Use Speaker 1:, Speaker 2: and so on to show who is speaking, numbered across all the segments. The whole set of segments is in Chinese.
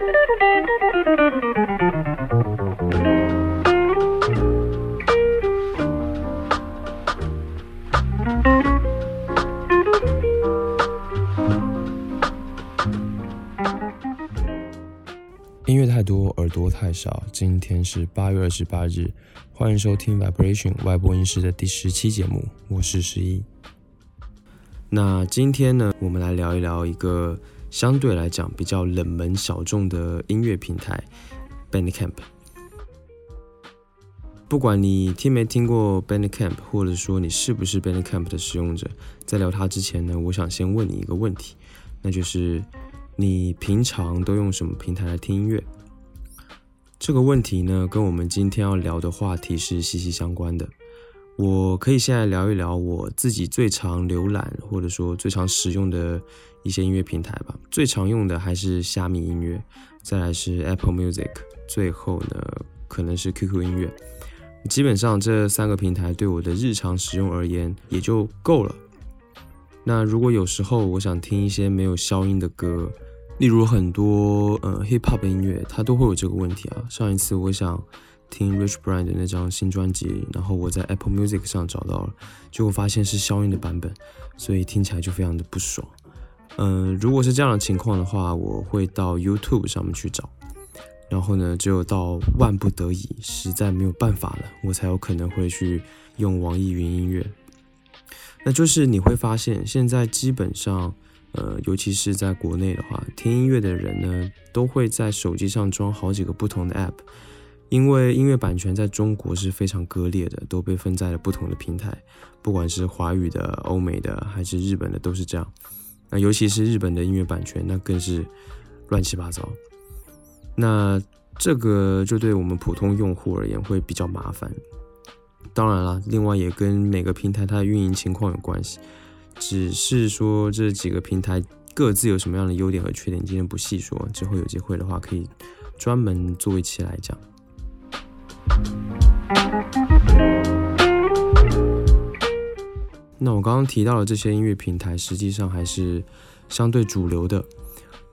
Speaker 1: 音乐太多，耳朵太少。今天是八月二十八日，欢迎收听 Vibration 外播音室的第十期节目，我是十一。那今天呢，我们来聊一聊一个相对来讲比较冷门小众的音乐平台 Bandcamp。不管你听没听过 Bandcamp，或者说你是不是 Bandcamp 的使用者，在聊它之前呢，我想先问你一个问题，那就是你平常都用什么平台来听音乐？这个问题呢，跟我们今天要聊的话题是息息相关的。我可以现在聊一聊我自己最常浏览或者说最常使用的一些音乐平台吧。最常用的还是虾米音乐，再来是 Apple Music，最后呢可能是 QQ 音乐。基本上这三个平台对我的日常使用而言也就够了。那如果有时候我想听一些没有消音的歌，例如很多呃 hip hop 音乐，它都会有这个问题啊。上一次我想听 Rich Brian 的那张新专辑，然后我在 Apple Music 上找到了，结果发现是消音的版本，所以听起来就非常的不爽。嗯，如果是这样的情况的话，我会到 YouTube 上面去找。然后呢，只有到万不得已，实在没有办法了，我才有可能会去用网易云音乐。那就是你会发现，现在基本上，呃，尤其是在国内的话，听音乐的人呢，都会在手机上装好几个不同的 App，因为音乐版权在中国是非常割裂的，都被分在了不同的平台，不管是华语的、欧美的还是日本的，都是这样。那尤其是日本的音乐版权，那更是乱七八糟。那这个就对我们普通用户而言会比较麻烦。当然了，另外也跟每个平台它的运营情况有关系。只是说这几个平台各自有什么样的优点和缺点，今天不细说，之后有机会的话可以专门做一期来讲。那我刚刚提到的这些音乐平台，实际上还是相对主流的。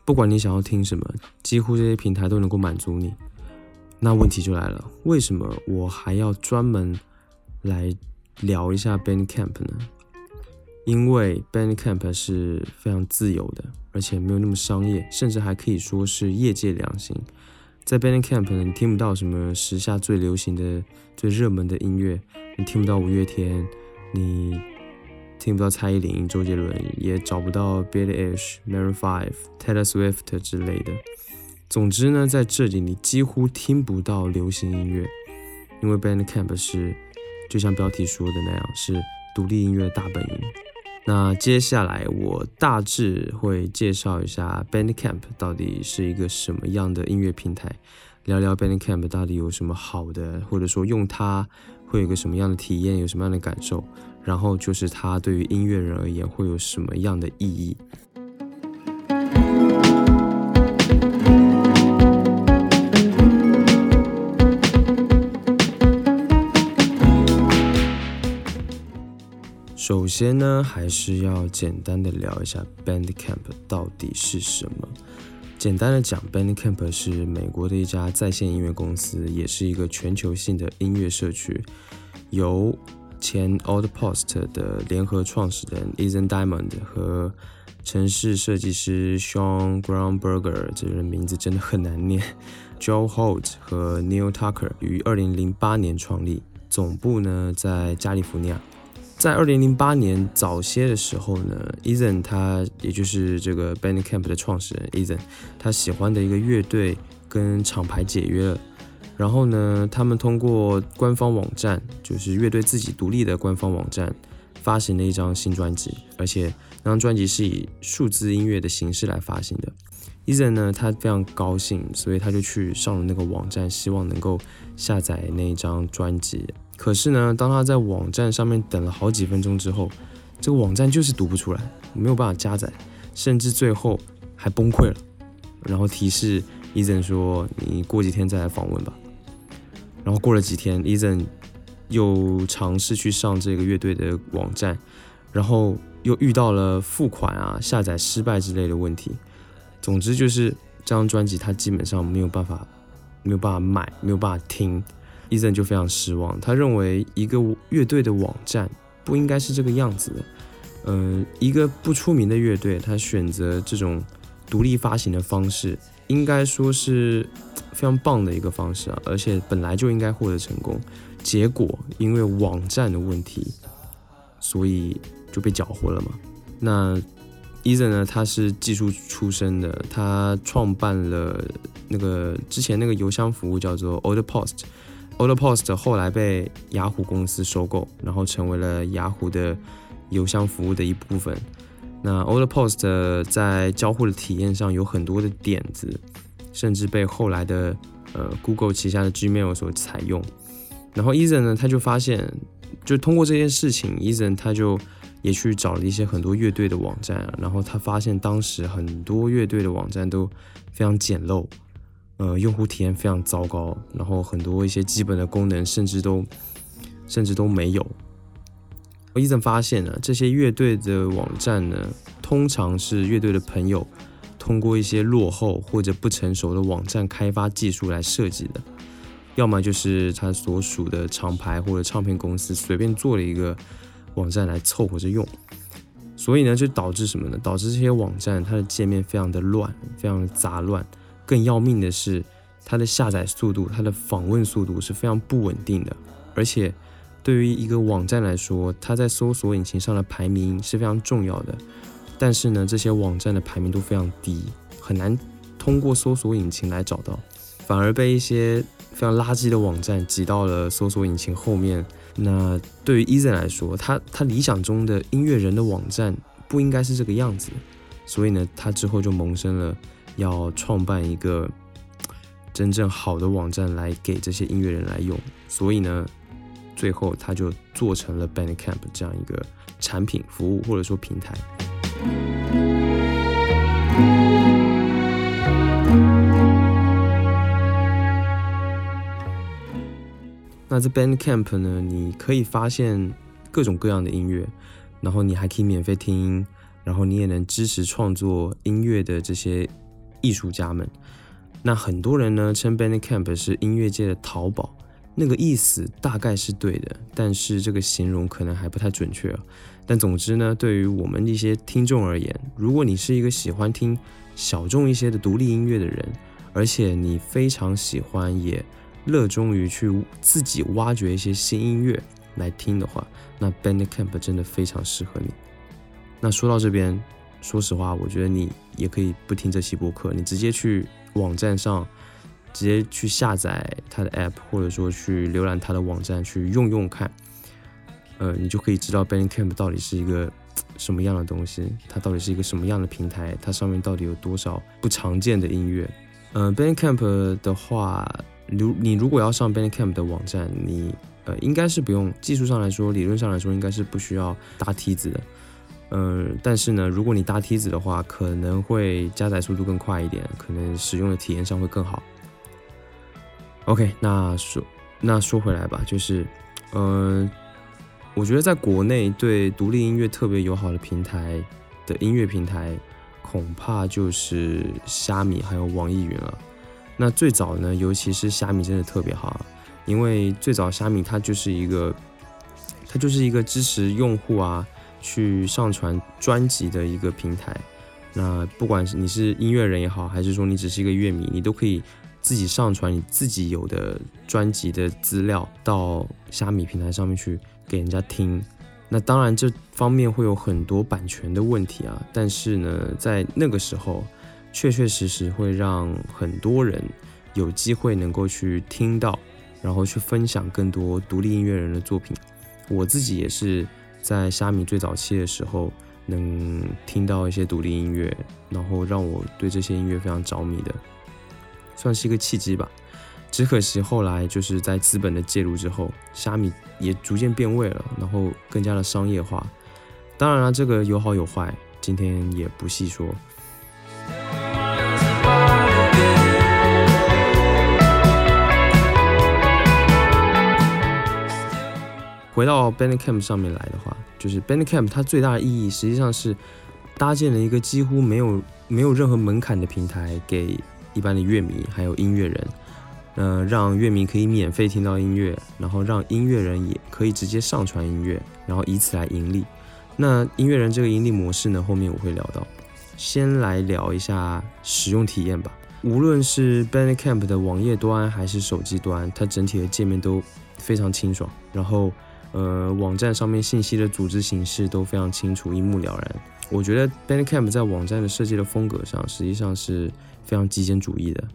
Speaker 1: 不管你想要听什么，几乎这些平台都能够满足你。那问题就来了，为什么我还要专门来聊一下 Bandcamp 呢？因为 Bandcamp 是非常自由的，而且没有那么商业，甚至还可以说是业界良心。在 Bandcamp 呢，你听不到什么时下最流行的、最热门的音乐，你听不到五月天，你。听不到蔡依林、周杰伦，也找不到 Billie Eilish、Maroon Five、Taylor Swift 之类的。总之呢，在这里你几乎听不到流行音乐，因为 Bandcamp 是就像标题说的那样，是独立音乐大本营。那接下来我大致会介绍一下 Bandcamp 到底是一个什么样的音乐平台，聊聊 Bandcamp 到底有什么好的，或者说用它会有个什么样的体验，有什么样的感受。然后就是它对于音乐人而言会有什么样的意义？首先呢，还是要简单的聊一下 Bandcamp 到底是什么。简单的讲，Bandcamp 是美国的一家在线音乐公司，也是一个全球性的音乐社区，由前 o l d p o s t 的联合创始人 Ethan Diamond 和城市设计师 Sean Groundberger，这人名字真的很难念。Joe Holt 和 Neil Tucker 于2008年创立，总部呢在加利福尼亚。在2008年早些的时候呢，Ethan 他也就是这个 Bandcamp 的创始人 Ethan，他喜欢的一个乐队跟厂牌解约了。然后呢，他们通过官方网站，就是乐队自己独立的官方网站，发行了一张新专辑，而且那张专辑是以数字音乐的形式来发行的。Ethan 呢，他非常高兴，所以他就去上了那个网站，希望能够下载那一张专辑。可是呢，当他在网站上面等了好几分钟之后，这个网站就是读不出来，没有办法加载，甚至最后还崩溃了。然后提示 Ethan 说：“你过几天再来访问吧。”然后过了几天，Ethan 又尝试去上这个乐队的网站，然后又遇到了付款啊、下载失败之类的问题。总之就是这张专辑他基本上没有办法，没有办法买，没有办法听。伊森就非常失望，他认为一个乐队的网站不应该是这个样子的。嗯，一个不出名的乐队，他选择这种独立发行的方式，应该说是非常棒的一个方式啊，而且本来就应该获得成功。结果因为网站的问题，所以就被缴获了嘛。那 Eason 呢，他是技术出身的，他创办了那个之前那个邮箱服务叫做 Old Post。Old Post 后来被雅虎公司收购，然后成为了雅虎的邮箱服务的一部分。那 Old Post 在交互的体验上有很多的点子，甚至被后来的呃 Google 旗下的 Gmail 所采用。然后 Ethan 呢，他就发现，就通过这件事情，Ethan 他就也去找了一些很多乐队的网站，然后他发现当时很多乐队的网站都非常简陋。呃，用户体验非常糟糕，然后很多一些基本的功能甚至都甚至都没有。我一直发现呢，这些乐队的网站呢，通常是乐队的朋友通过一些落后或者不成熟的网站开发技术来设计的，要么就是他所属的厂牌或者唱片公司随便做了一个网站来凑合着用。所以呢，就导致什么呢？导致这些网站它的界面非常的乱，非常的杂乱。更要命的是，它的下载速度、它的访问速度是非常不稳定的。而且，对于一个网站来说，它在搜索引擎上的排名是非常重要的。但是呢，这些网站的排名都非常低，很难通过搜索引擎来找到，反而被一些非常垃圾的网站挤到了搜索引擎后面。那对于 Eason 来说，他他理想中的音乐人的网站不应该是这个样子，所以呢，他之后就萌生了。要创办一个真正好的网站来给这些音乐人来用，所以呢，最后他就做成了 Bandcamp 这样一个产品、服务或者说平台。那在 Bandcamp 呢，你可以发现各种各样的音乐，然后你还可以免费听，然后你也能支持创作音乐的这些。艺术家们，那很多人呢称 Bandcamp 是音乐界的淘宝，那个意思大概是对的，但是这个形容可能还不太准确啊。但总之呢，对于我们一些听众而言，如果你是一个喜欢听小众一些的独立音乐的人，而且你非常喜欢也热衷于去自己挖掘一些新音乐来听的话，那 Bandcamp 真的非常适合你。那说到这边。说实话，我觉得你也可以不听这期播客，你直接去网站上，直接去下载它的 app，或者说去浏览它的网站去用用看，呃，你就可以知道 Bandcamp 到底是一个什么样的东西，它到底是一个什么样的平台，它上面到底有多少不常见的音乐。嗯，Bandcamp 的话，如你如果要上 Bandcamp 的网站，你呃应该是不用，技术上来说，理论上来说应该是不需要搭梯子的。嗯，但是呢，如果你搭梯子的话，可能会加载速度更快一点，可能使用的体验上会更好。OK，那说那说回来吧，就是，嗯，我觉得在国内对独立音乐特别友好的平台的音乐平台，恐怕就是虾米还有网易云了。那最早呢，尤其是虾米真的特别好，因为最早虾米它就是一个，它就是一个支持用户啊。去上传专辑的一个平台，那不管是你是音乐人也好，还是说你只是一个乐迷，你都可以自己上传你自己有的专辑的资料到虾米平台上面去给人家听。那当然这方面会有很多版权的问题啊，但是呢，在那个时候，确确实实会让很多人有机会能够去听到，然后去分享更多独立音乐人的作品。我自己也是。在虾米最早期的时候，能听到一些独立音乐，然后让我对这些音乐非常着迷的，算是一个契机吧。只可惜后来就是在资本的介入之后，虾米也逐渐变味了，然后更加的商业化。当然了，这个有好有坏，今天也不细说。回到 Bandcamp 上面来的话，就是 Bandcamp 它最大的意义实际上是搭建了一个几乎没有没有任何门槛的平台，给一般的乐迷还有音乐人，呃，让乐迷可以免费听到音乐，然后让音乐人也可以直接上传音乐，然后以此来盈利。那音乐人这个盈利模式呢，后面我会聊到。先来聊一下使用体验吧。无论是 Bandcamp 的网页端还是手机端，它整体的界面都非常清爽。然后，呃，网站上面信息的组织形式都非常清楚，一目了然。我觉得 Bandcamp 在网站的设计的风格上，实际上是非常极简主义的。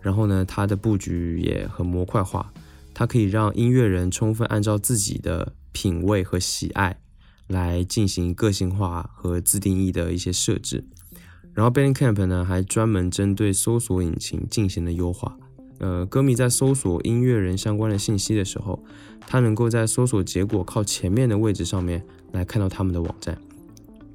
Speaker 1: 然后呢，它的布局也很模块化，它可以让音乐人充分按照自己的品味和喜爱来进行个性化和自定义的一些设置。然后 Bandcamp 呢，还专门针对搜索引擎进行了优化。呃，歌迷在搜索音乐人相关的信息的时候，他能够在搜索结果靠前面的位置上面来看到他们的网站。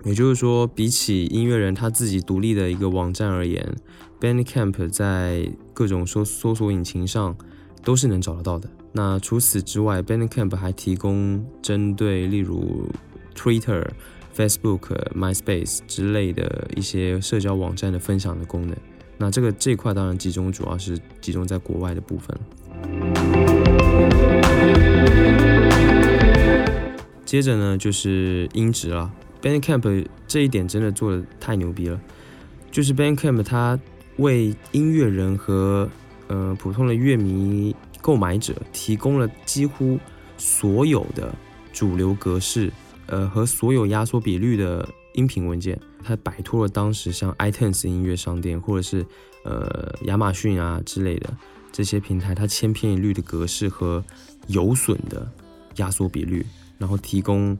Speaker 1: 也就是说，比起音乐人他自己独立的一个网站而言，Bandcamp 在各种搜搜索引擎上都是能找得到的。那除此之外，Bandcamp 还提供针对例如 Twitter。Facebook、MySpace 之类的一些社交网站的分享的功能，那这个这块当然集中主要是集中在国外的部分。接着呢就是音质了，Bandcamp 这一点真的做的太牛逼了，就是 Bandcamp 它为音乐人和呃普通的乐迷购买者提供了几乎所有的主流格式。呃，和所有压缩比率的音频文件，它摆脱了当时像 iTunes 音乐商店或者是呃亚马逊啊之类的这些平台，它千篇一律的格式和有损的压缩比率，然后提供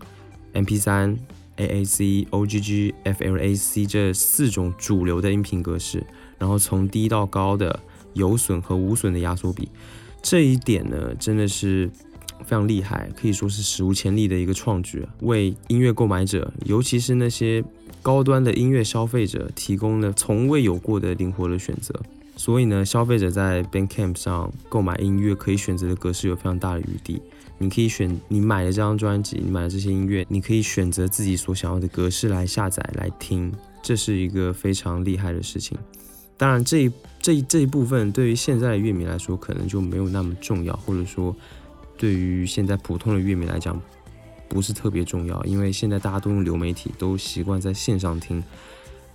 Speaker 1: MP3、AAC、OGG、FLAC 这四种主流的音频格式，然后从低到高的有损和无损的压缩比，这一点呢，真的是。非常厉害，可以说是史无前例的一个创举，为音乐购买者，尤其是那些高端的音乐消费者，提供了从未有过的灵活的选择。所以呢，消费者在 Bandcamp 上购买音乐，可以选择的格式有非常大的余地。你可以选你买的这张专辑，你买的这些音乐，你可以选择自己所想要的格式来下载来听，这是一个非常厉害的事情。当然，这一这这一部分对于现在的乐迷来说，可能就没有那么重要，或者说。对于现在普通的乐迷来讲，不是特别重要，因为现在大家都用流媒体，都习惯在线上听。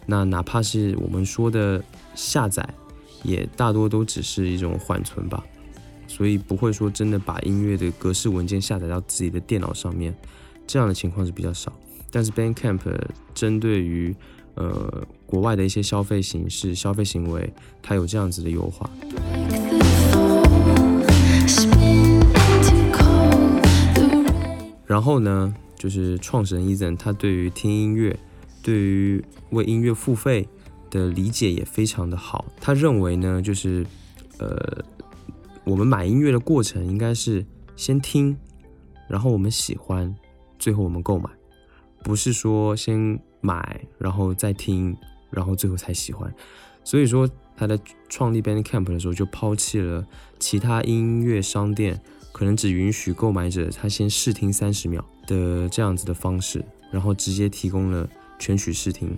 Speaker 1: 那哪怕是我们说的下载，也大多都只是一种缓存吧，所以不会说真的把音乐的格式文件下载到自己的电脑上面，这样的情况是比较少。但是 Bandcamp 针对于呃国外的一些消费形式、消费行为，它有这样子的优化。然后呢，就是创始人 Ethan，他对于听音乐，对于为音乐付费的理解也非常的好。他认为呢，就是呃，我们买音乐的过程应该是先听，然后我们喜欢，最后我们购买，不是说先买然后再听，然后最后才喜欢。所以说他在创立 Bandcamp 的时候就抛弃了其他音乐商店。可能只允许购买者他先试听三十秒的这样子的方式，然后直接提供了全曲试听。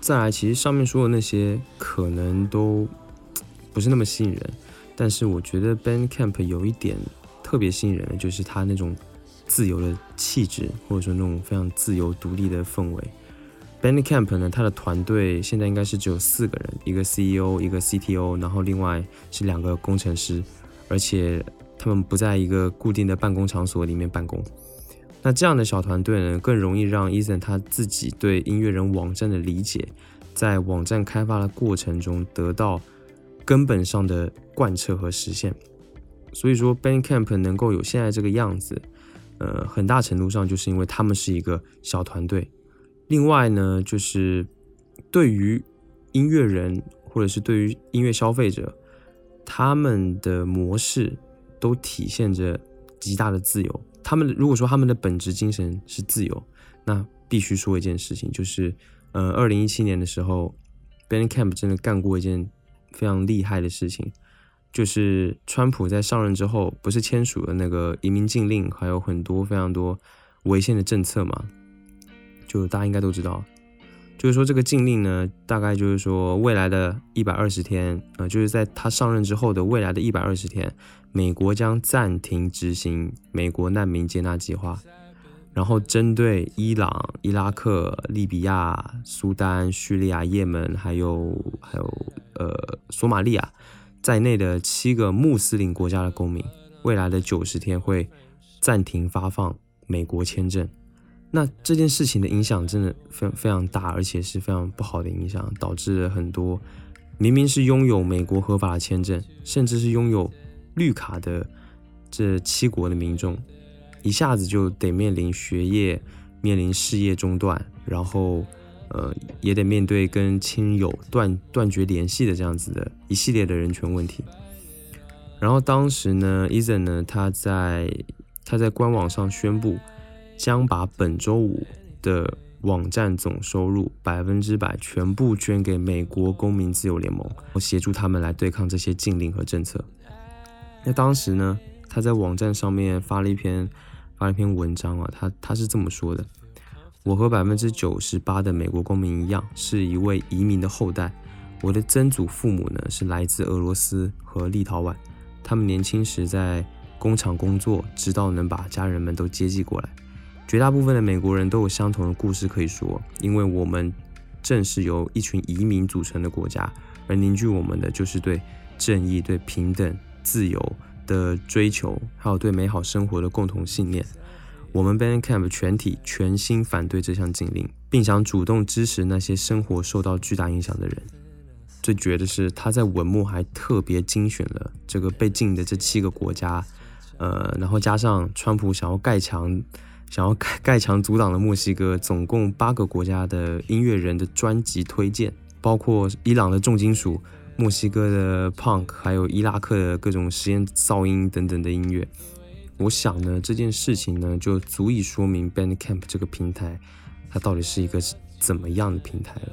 Speaker 1: 再来，其实上面说的那些可能都不是那么吸引人，但是我觉得 Bandcamp 有一点特别吸引人的，就是它那种自由的气质，或者说那种非常自由独立的氛围。Bandcamp 呢，它的团队现在应该是只有四个人，一个 CEO，一个 CTO，然后另外是两个工程师，而且他们不在一个固定的办公场所里面办公。那这样的小团队呢，更容易让 Ethan 他自己对音乐人网站的理解，在网站开发的过程中得到根本上的贯彻和实现。所以说，Bandcamp 能够有现在这个样子，呃，很大程度上就是因为他们是一个小团队。另外呢，就是对于音乐人或者是对于音乐消费者，他们的模式都体现着极大的自由。他们如果说他们的本质精神是自由，那必须说一件事情，就是呃，二零一七年的时候，Bandcamp 真的干过一件非常厉害的事情。就是川普在上任之后，不是签署了那个移民禁令，还有很多非常多违宪的政策嘛？就大家应该都知道，就是说这个禁令呢，大概就是说未来的一百二十天，呃，就是在他上任之后的未来的一百二十天，美国将暂停执行美国难民接纳计划，然后针对伊朗、伊拉克、利比亚、苏丹、叙利亚、也门，还有还有呃索马利亚。在内的七个穆斯林国家的公民，未来的九十天会暂停发放美国签证。那这件事情的影响真的非非常大，而且是非常不好的影响，导致很多明明是拥有美国合法的签证，甚至是拥有绿卡的这七国的民众，一下子就得面临学业、面临事业中断，然后。呃，也得面对跟亲友断断绝联系的这样子的一系列的人权问题。然后当时呢，e n 呢，他在他在官网上宣布，将把本周五的网站总收入百分之百全部捐给美国公民自由联盟，协助他们来对抗这些禁令和政策。那当时呢，他在网站上面发了一篇发了一篇文章啊，他他是这么说的。我和百分之九十八的美国公民一样，是一位移民的后代。我的曾祖父母呢，是来自俄罗斯和立陶宛。他们年轻时在工厂工作，直到能把家人们都接济过来。绝大部分的美国人都有相同的故事可以说，因为我们正是由一群移民组成的国家，而凝聚我们的就是对正义、对平等、自由的追求，还有对美好生活的共同信念。我们 b a n d Camp 全体全心反对这项禁令，并想主动支持那些生活受到巨大影响的人。最绝的是，他在文末还特别精选了这个被禁的这七个国家，呃，然后加上川普想要盖墙、想要盖盖墙阻挡的墨西哥，总共八个国家的音乐人的专辑推荐，包括伊朗的重金属、墨西哥的 Punk，还有伊拉克的各种实验噪音等等的音乐。我想呢，这件事情呢，就足以说明 Bandcamp 这个平台，它到底是一个怎么样的平台了。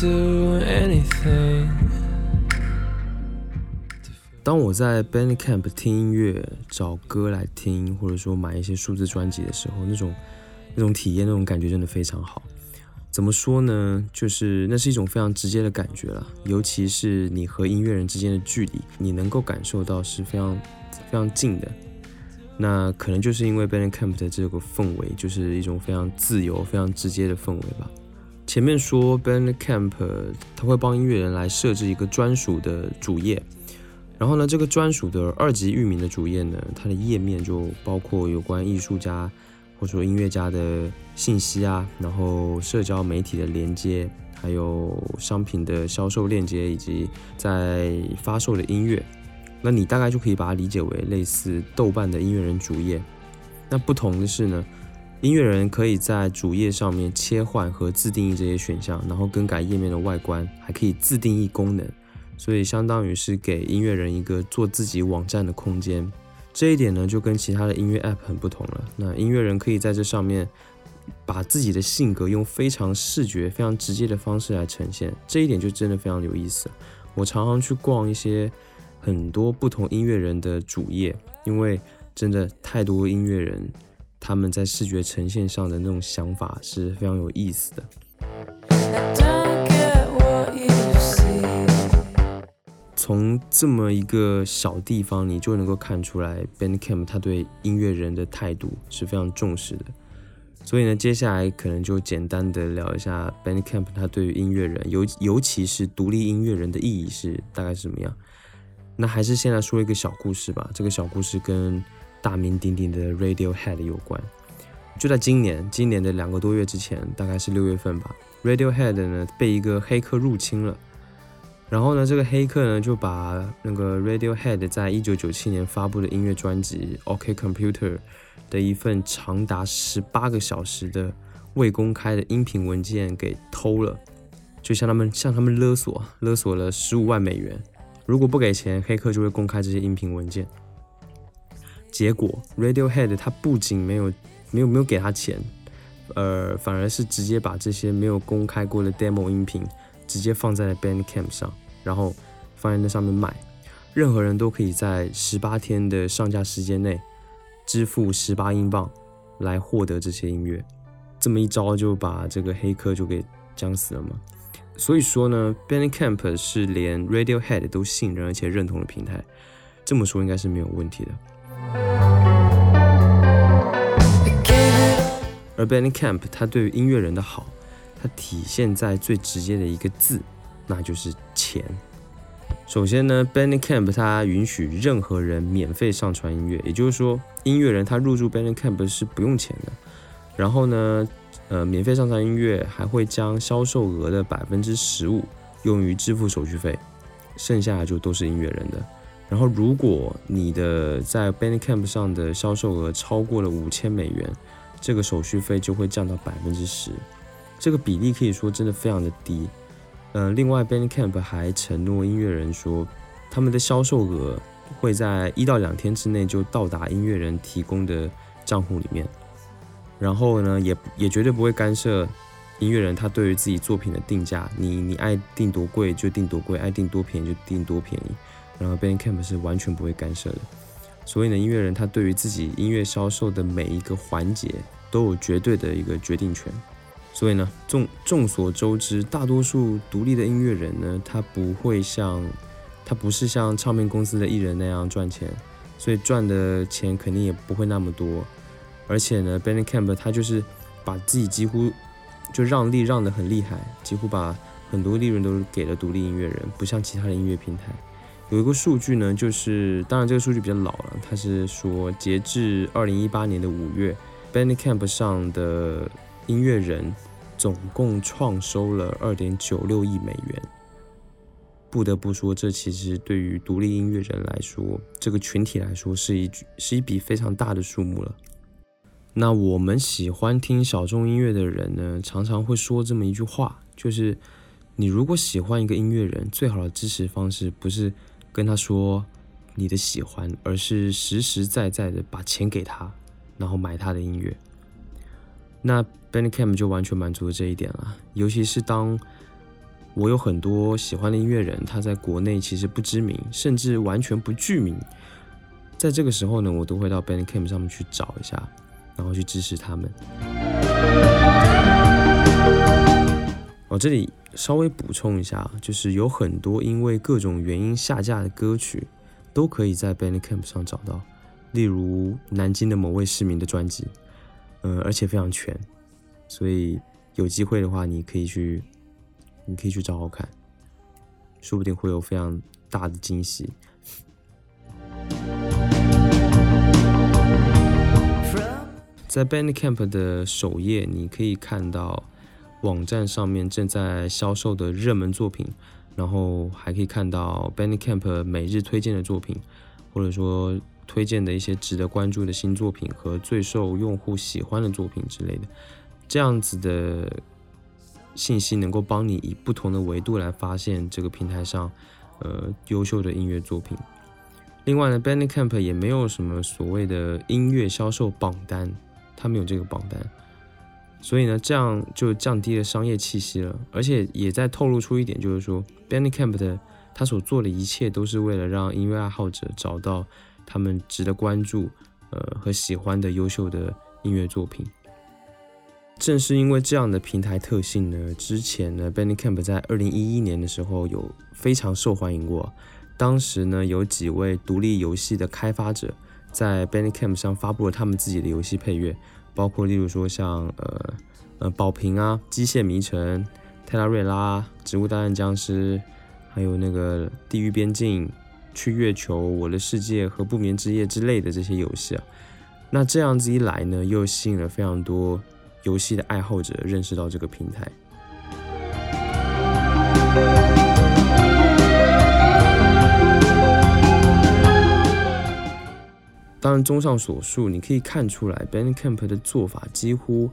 Speaker 1: Do anything 当我在 Bandcamp 听音乐、找歌来听，或者说买一些数字专辑的时候，那种。那种体验，那种感觉真的非常好。怎么说呢？就是那是一种非常直接的感觉了，尤其是你和音乐人之间的距离，你能够感受到是非常非常近的。那可能就是因为 Bandcamp 的这个氛围，就是一种非常自由、非常直接的氛围吧。前面说 Bandcamp 它会帮音乐人来设置一个专属的主页，然后呢，这个专属的二级域名的主页呢，它的页面就包括有关艺术家。或者说音乐家的信息啊，然后社交媒体的连接，还有商品的销售链接，以及在发售的音乐，那你大概就可以把它理解为类似豆瓣的音乐人主页。那不同的是呢，音乐人可以在主页上面切换和自定义这些选项，然后更改页面的外观，还可以自定义功能，所以相当于是给音乐人一个做自己网站的空间。这一点呢，就跟其他的音乐 App 很不同了。那音乐人可以在这上面把自己的性格用非常视觉、非常直接的方式来呈现，这一点就真的非常有意思。我常常去逛一些很多不同音乐人的主页，因为真的太多音乐人他们在视觉呈现上的那种想法是非常有意思的。从这么一个小地方，你就能够看出来，Bandcamp 他对音乐人的态度是非常重视的。所以呢，接下来可能就简单的聊一下 Bandcamp 他对于音乐人，尤尤其是独立音乐人的意义是大概是怎么样。那还是先来说一个小故事吧。这个小故事跟大名鼎鼎的 Radiohead 有关。就在今年，今年的两个多月之前，大概是六月份吧，Radiohead 呢被一个黑客入侵了。然后呢，这个黑客呢就把那个 Radiohead 在一九九七年发布的音乐专辑《OK Computer》的一份长达十八个小时的未公开的音频文件给偷了，就向他们向他们勒索，勒索了十五万美元。如果不给钱，黑客就会公开这些音频文件。结果 Radiohead 他不仅没有没有没有给他钱，呃，反而是直接把这些没有公开过的 demo 音频直接放在了 Bandcamp 上，然后放在那上面卖，任何人都可以在十八天的上架时间内支付十八英镑来获得这些音乐，这么一招就把这个黑客就给将死了嘛。所以说呢，Bandcamp 是连 Radiohead 都信任而且认同的平台，这么说应该是没有问题的。而 Bandcamp 它对于音乐人的好，它体现在最直接的一个字，那就是钱。首先呢，Bandcamp 它允许任何人免费上传音乐，也就是说，音乐人他入驻 Bandcamp 是不用钱的。然后呢，呃，免费上传音乐还会将销售额的百分之十五用于支付手续费，剩下的就都是音乐人的。然后，如果你的在 Bandcamp 上的销售额超过了五千美元，这个手续费就会降到百分之十。这个比例可以说真的非常的低。呃，另外，Bandcamp 还承诺音乐人说，他们的销售额会在一到两天之内就到达音乐人提供的账户里面。然后呢，也也绝对不会干涉音乐人他对于自己作品的定价，你你爱定多贵就定多贵，爱定多便宜就定多便宜。然后 Bandcamp 是完全不会干涉的。所以呢，音乐人他对于自己音乐销售的每一个环节都有绝对的一个决定权。所以呢，众众所周知，大多数独立的音乐人呢，他不会像他不是像唱片公司的艺人那样赚钱，所以赚的钱肯定也不会那么多。而且呢，Bandcamp 他就是把自己几乎就让利让得很厉害，几乎把很多利润都给了独立音乐人，不像其他的音乐平台。有一个数据呢，就是当然这个数据比较老了，它是说截至二零一八年的五月，Bandcamp 上的音乐人总共创收了二点九六亿美元。不得不说，这其实对于独立音乐人来说，这个群体来说是一是一笔非常大的数目了。那我们喜欢听小众音乐的人呢，常常会说这么一句话，就是你如果喜欢一个音乐人，最好的支持方式不是跟他说你的喜欢，而是实实在在的把钱给他，然后买他的音乐。那 Bandcamp 就完全满足了这一点了，尤其是当我有很多喜欢的音乐人，他在国内其实不知名，甚至完全不具名，在这个时候呢，我都会到 Bandcamp 上面去找一下。然后去支持他们。我这里稍微补充一下，就是有很多因为各种原因下架的歌曲，都可以在 Bandcamp 上找到。例如南京的某位市民的专辑，呃，而且非常全，所以有机会的话，你可以去，你可以去找找看，说不定会有非常大的惊喜。在 Bandcamp 的首页，你可以看到网站上面正在销售的热门作品，然后还可以看到 Bandcamp 每日推荐的作品，或者说推荐的一些值得关注的新作品和最受用户喜欢的作品之类的。这样子的信息能够帮你以不同的维度来发现这个平台上呃优秀的音乐作品。另外呢，Bandcamp 也没有什么所谓的音乐销售榜单。他没有这个榜单，所以呢，这样就降低了商业气息了，而且也在透露出一点，就是说，Bandcamp 的他所做的一切都是为了让音乐爱好者找到他们值得关注、呃和喜欢的优秀的音乐作品。正是因为这样的平台特性呢，之前呢，Bandcamp 在二零一一年的时候有非常受欢迎过，当时呢，有几位独立游戏的开发者。在 Bandcamp 上发布了他们自己的游戏配乐，包括例如说像呃呃宝瓶啊、机械迷城、泰拉瑞拉、植物大战僵尸，还有那个地狱边境、去月球、我的世界和不眠之夜之类的这些游戏啊。那这样子一来呢，又吸引了非常多游戏的爱好者认识到这个平台。当然，综上所述，你可以看出来，Bandcamp 的做法几乎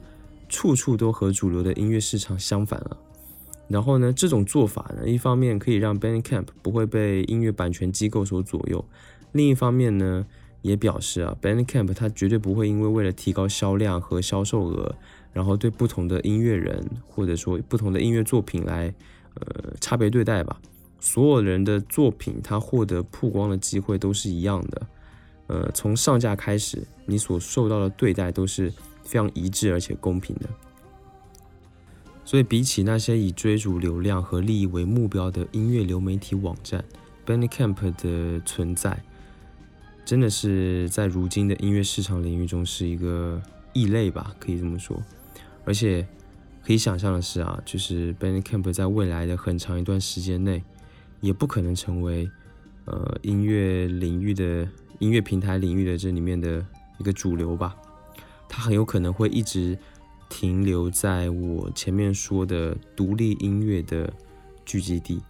Speaker 1: 处处都和主流的音乐市场相反了。然后呢，这种做法呢，一方面可以让 Bandcamp 不会被音乐版权机构所左右，另一方面呢，也表示啊，Bandcamp 它绝对不会因为为了提高销量和销售额，然后对不同的音乐人或者说不同的音乐作品来呃差别对待吧。所有人的作品，他获得曝光的机会都是一样的。呃，从上架开始，你所受到的对待都是非常一致而且公平的。所以，比起那些以追逐流量和利益为目标的音乐流媒体网站，Bandcamp 的存在真的是在如今的音乐市场领域中是一个异类吧，可以这么说。而且，可以想象的是啊，就是 Bandcamp 在未来的很长一段时间内，也不可能成为呃音乐领域的。音乐平台领域的这里面的一个主流吧，它很有可能会一直停留在我前面说的独立音乐的聚集地，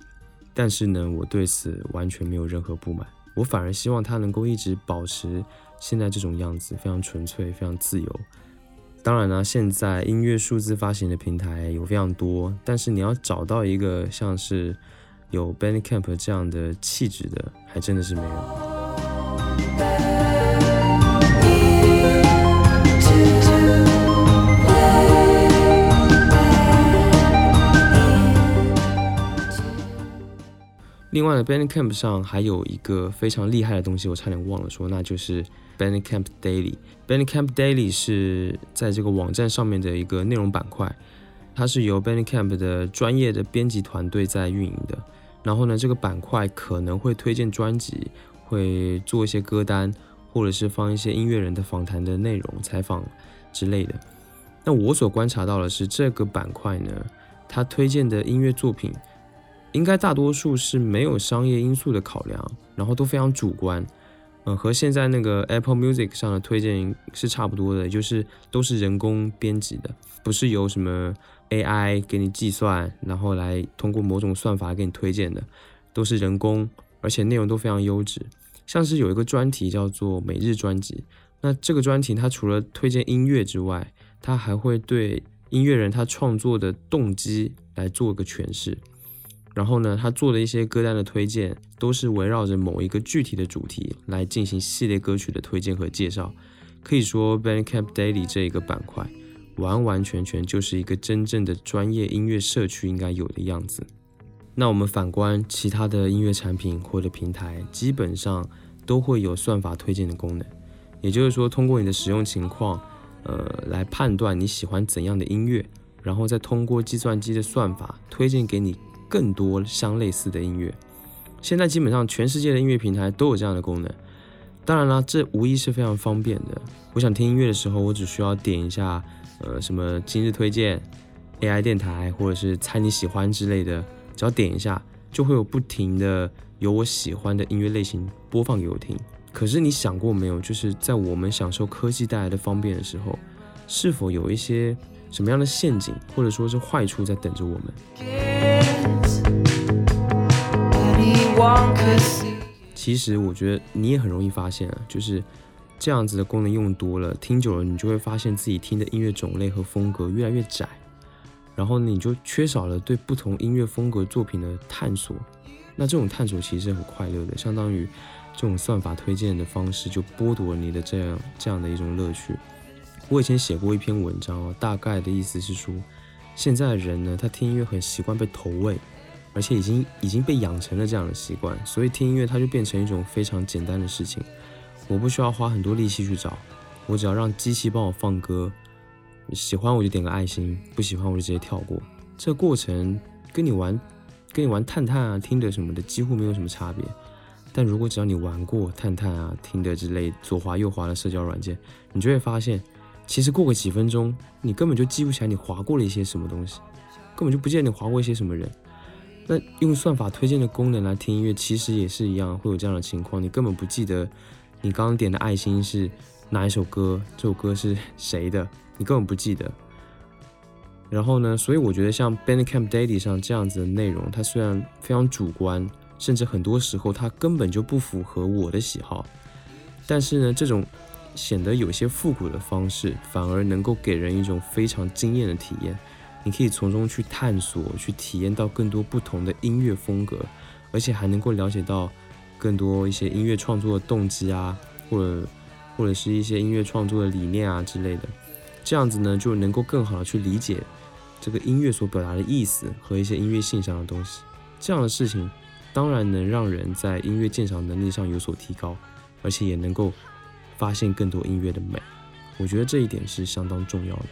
Speaker 1: 但是呢，我对此完全没有任何不满，我反而希望它能够一直保持现在这种样子，非常纯粹，非常自由。当然呢，现在音乐数字发行的平台有非常多，但是你要找到一个像是有 Bandcamp 这样的气质的，还真的是没有。另外呢，Bandcamp 上还有一个非常厉害的东西，我差点忘了说，那就是 Bandcamp Daily。Bandcamp Daily 是在这个网站上面的一个内容板块，它是由 Bandcamp 的专业的编辑团队在运营的。然后呢，这个板块可能会推荐专辑。会做一些歌单，或者是放一些音乐人的访谈的内容、采访之类的。那我所观察到的是，这个板块呢，他推荐的音乐作品，应该大多数是没有商业因素的考量，然后都非常主观。嗯，和现在那个 Apple Music 上的推荐是差不多的，就是都是人工编辑的，不是由什么 AI 给你计算，然后来通过某种算法给你推荐的，都是人工。而且内容都非常优质，像是有一个专题叫做每日专辑，那这个专题它除了推荐音乐之外，它还会对音乐人他创作的动机来做个诠释。然后呢，他做的一些歌单的推荐都是围绕着某一个具体的主题来进行系列歌曲的推荐和介绍。可以说，Bandcamp Daily 这一个板块完完全全就是一个真正的专业音乐社区应该有的样子。那我们反观其他的音乐产品或者平台，基本上都会有算法推荐的功能，也就是说，通过你的使用情况，呃，来判断你喜欢怎样的音乐，然后再通过计算机的算法推荐给你更多相类似的音乐。现在基本上全世界的音乐平台都有这样的功能。当然了，这无疑是非常方便的。我想听音乐的时候，我只需要点一下，呃，什么今日推荐、AI 电台，或者是猜你喜欢之类的。只要点一下，就会有不停的有我喜欢的音乐类型播放给我听。可是你想过没有，就是在我们享受科技带来的方便的时候，是否有一些什么样的陷阱或者说是坏处在等着我们？其实我觉得你也很容易发现啊，就是这样子的功能用多了，听久了，你就会发现自己听的音乐种类和风格越来越窄。然后你就缺少了对不同音乐风格作品的探索，那这种探索其实是很快乐的，相当于这种算法推荐的方式就剥夺了你的这样这样的一种乐趣。我以前写过一篇文章哦，大概的意思是说，现在的人呢，他听音乐很习惯被投喂，而且已经已经被养成了这样的习惯，所以听音乐它就变成一种非常简单的事情，我不需要花很多力气去找，我只要让机器帮我放歌。喜欢我就点个爱心，不喜欢我就直接跳过。这个过程跟你玩，跟你玩探探啊、听的什么的几乎没有什么差别。但如果只要你玩过探探啊、听的之类左滑右滑的社交软件，你就会发现，其实过个几分钟，你根本就记不起来你划过了一些什么东西，根本就不记得你划过一些什么人。那用算法推荐的功能来听音乐，其实也是一样，会有这样的情况，你根本不记得你刚刚点的爱心是哪一首歌，这首歌是谁的。你根本不记得，然后呢？所以我觉得像 Bandcamp Daily 上这样子的内容，它虽然非常主观，甚至很多时候它根本就不符合我的喜好，但是呢，这种显得有些复古的方式，反而能够给人一种非常惊艳的体验。你可以从中去探索，去体验到更多不同的音乐风格，而且还能够了解到更多一些音乐创作的动机啊，或者或者是一些音乐创作的理念啊之类的，这样子呢就能够更好的去理解这个音乐所表达的意思和一些音乐性上的东西。这样的事情当然能让人在音乐鉴赏能力上有所提高，而且也能够发现更多音乐的美。我觉得这一点是相当重要的。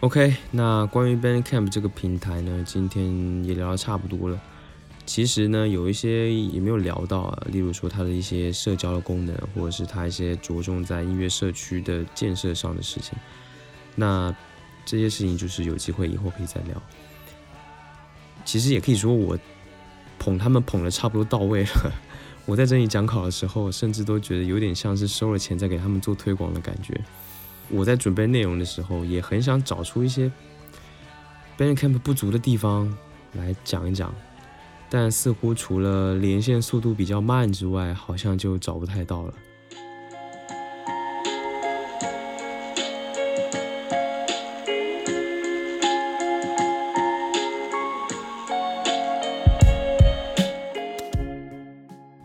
Speaker 1: OK，那关于 Bandcamp 这个平台呢，今天也聊得差不多了。其实呢，有一些也没有聊到啊，例如说它的一些社交的功能，或者是它一些着重在音乐社区的建设上的事情。那这些事情就是有机会以后可以再聊。其实也可以说我捧他们捧的差不多到位了。我在这里讲考的时候，甚至都觉得有点像是收了钱在给他们做推广的感觉。我在准备内容的时候，也很想找出一些 Bandcamp 不足的地方来讲一讲，但似乎除了连线速度比较慢之外，好像就找不太到了。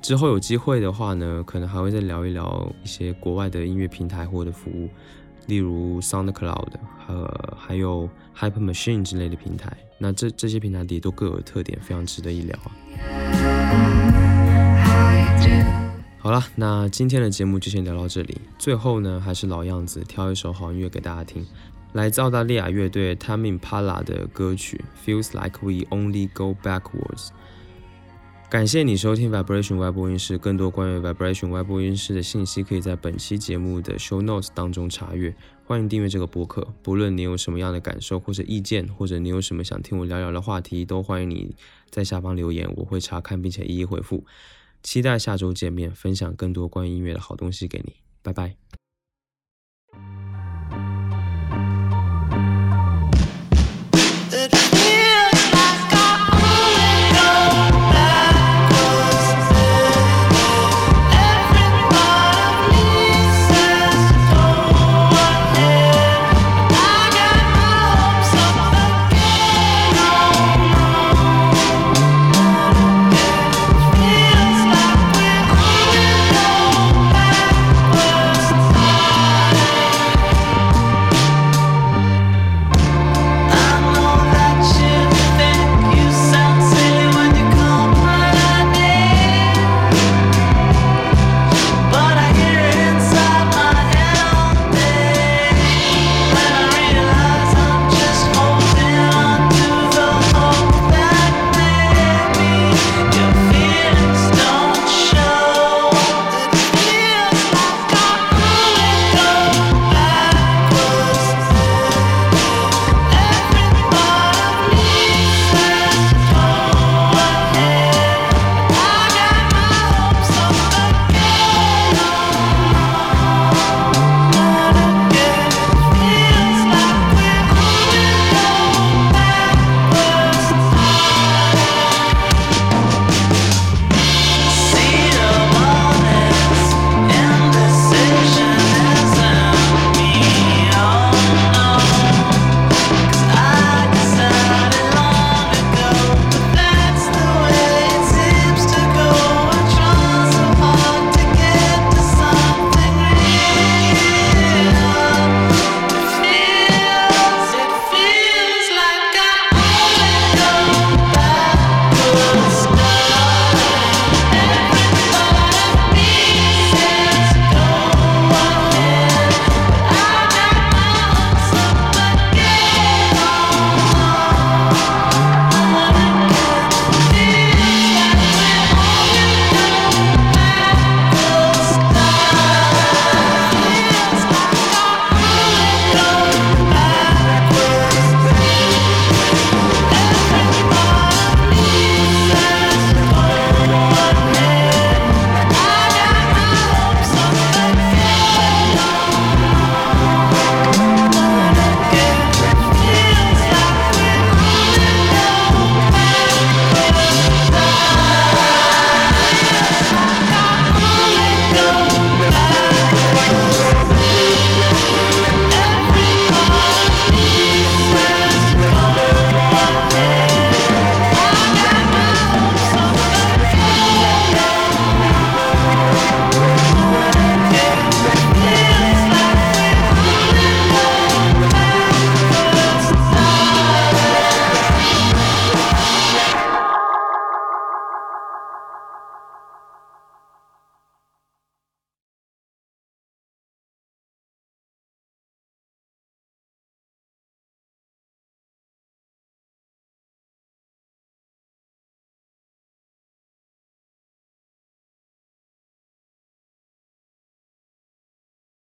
Speaker 1: 之后有机会的话呢，可能还会再聊一聊一些国外的音乐平台或者服务。例如 SoundCloud 和还有 Hyper Machine 之类的平台，那这这些平台也都各有特点，非常值得一聊啊。好了，那今天的节目就先聊到这里。最后呢，还是老样子，挑一首好音乐给大家听，来自澳大利亚乐队 Tame Impala 的歌曲 Feels Like We Only Go Backwards。感谢你收听 Vibration 外播音室。更多关于 Vibration 外播音室的信息，可以在本期节目的 Show Notes 当中查阅。欢迎订阅这个播客。不论你有什么样的感受或者意见，或者你有什么想听我聊聊的话题，都欢迎你在下方留言，我会查看并且一一回复。期待下周见面，分享更多关于音乐的好东西给你。拜拜。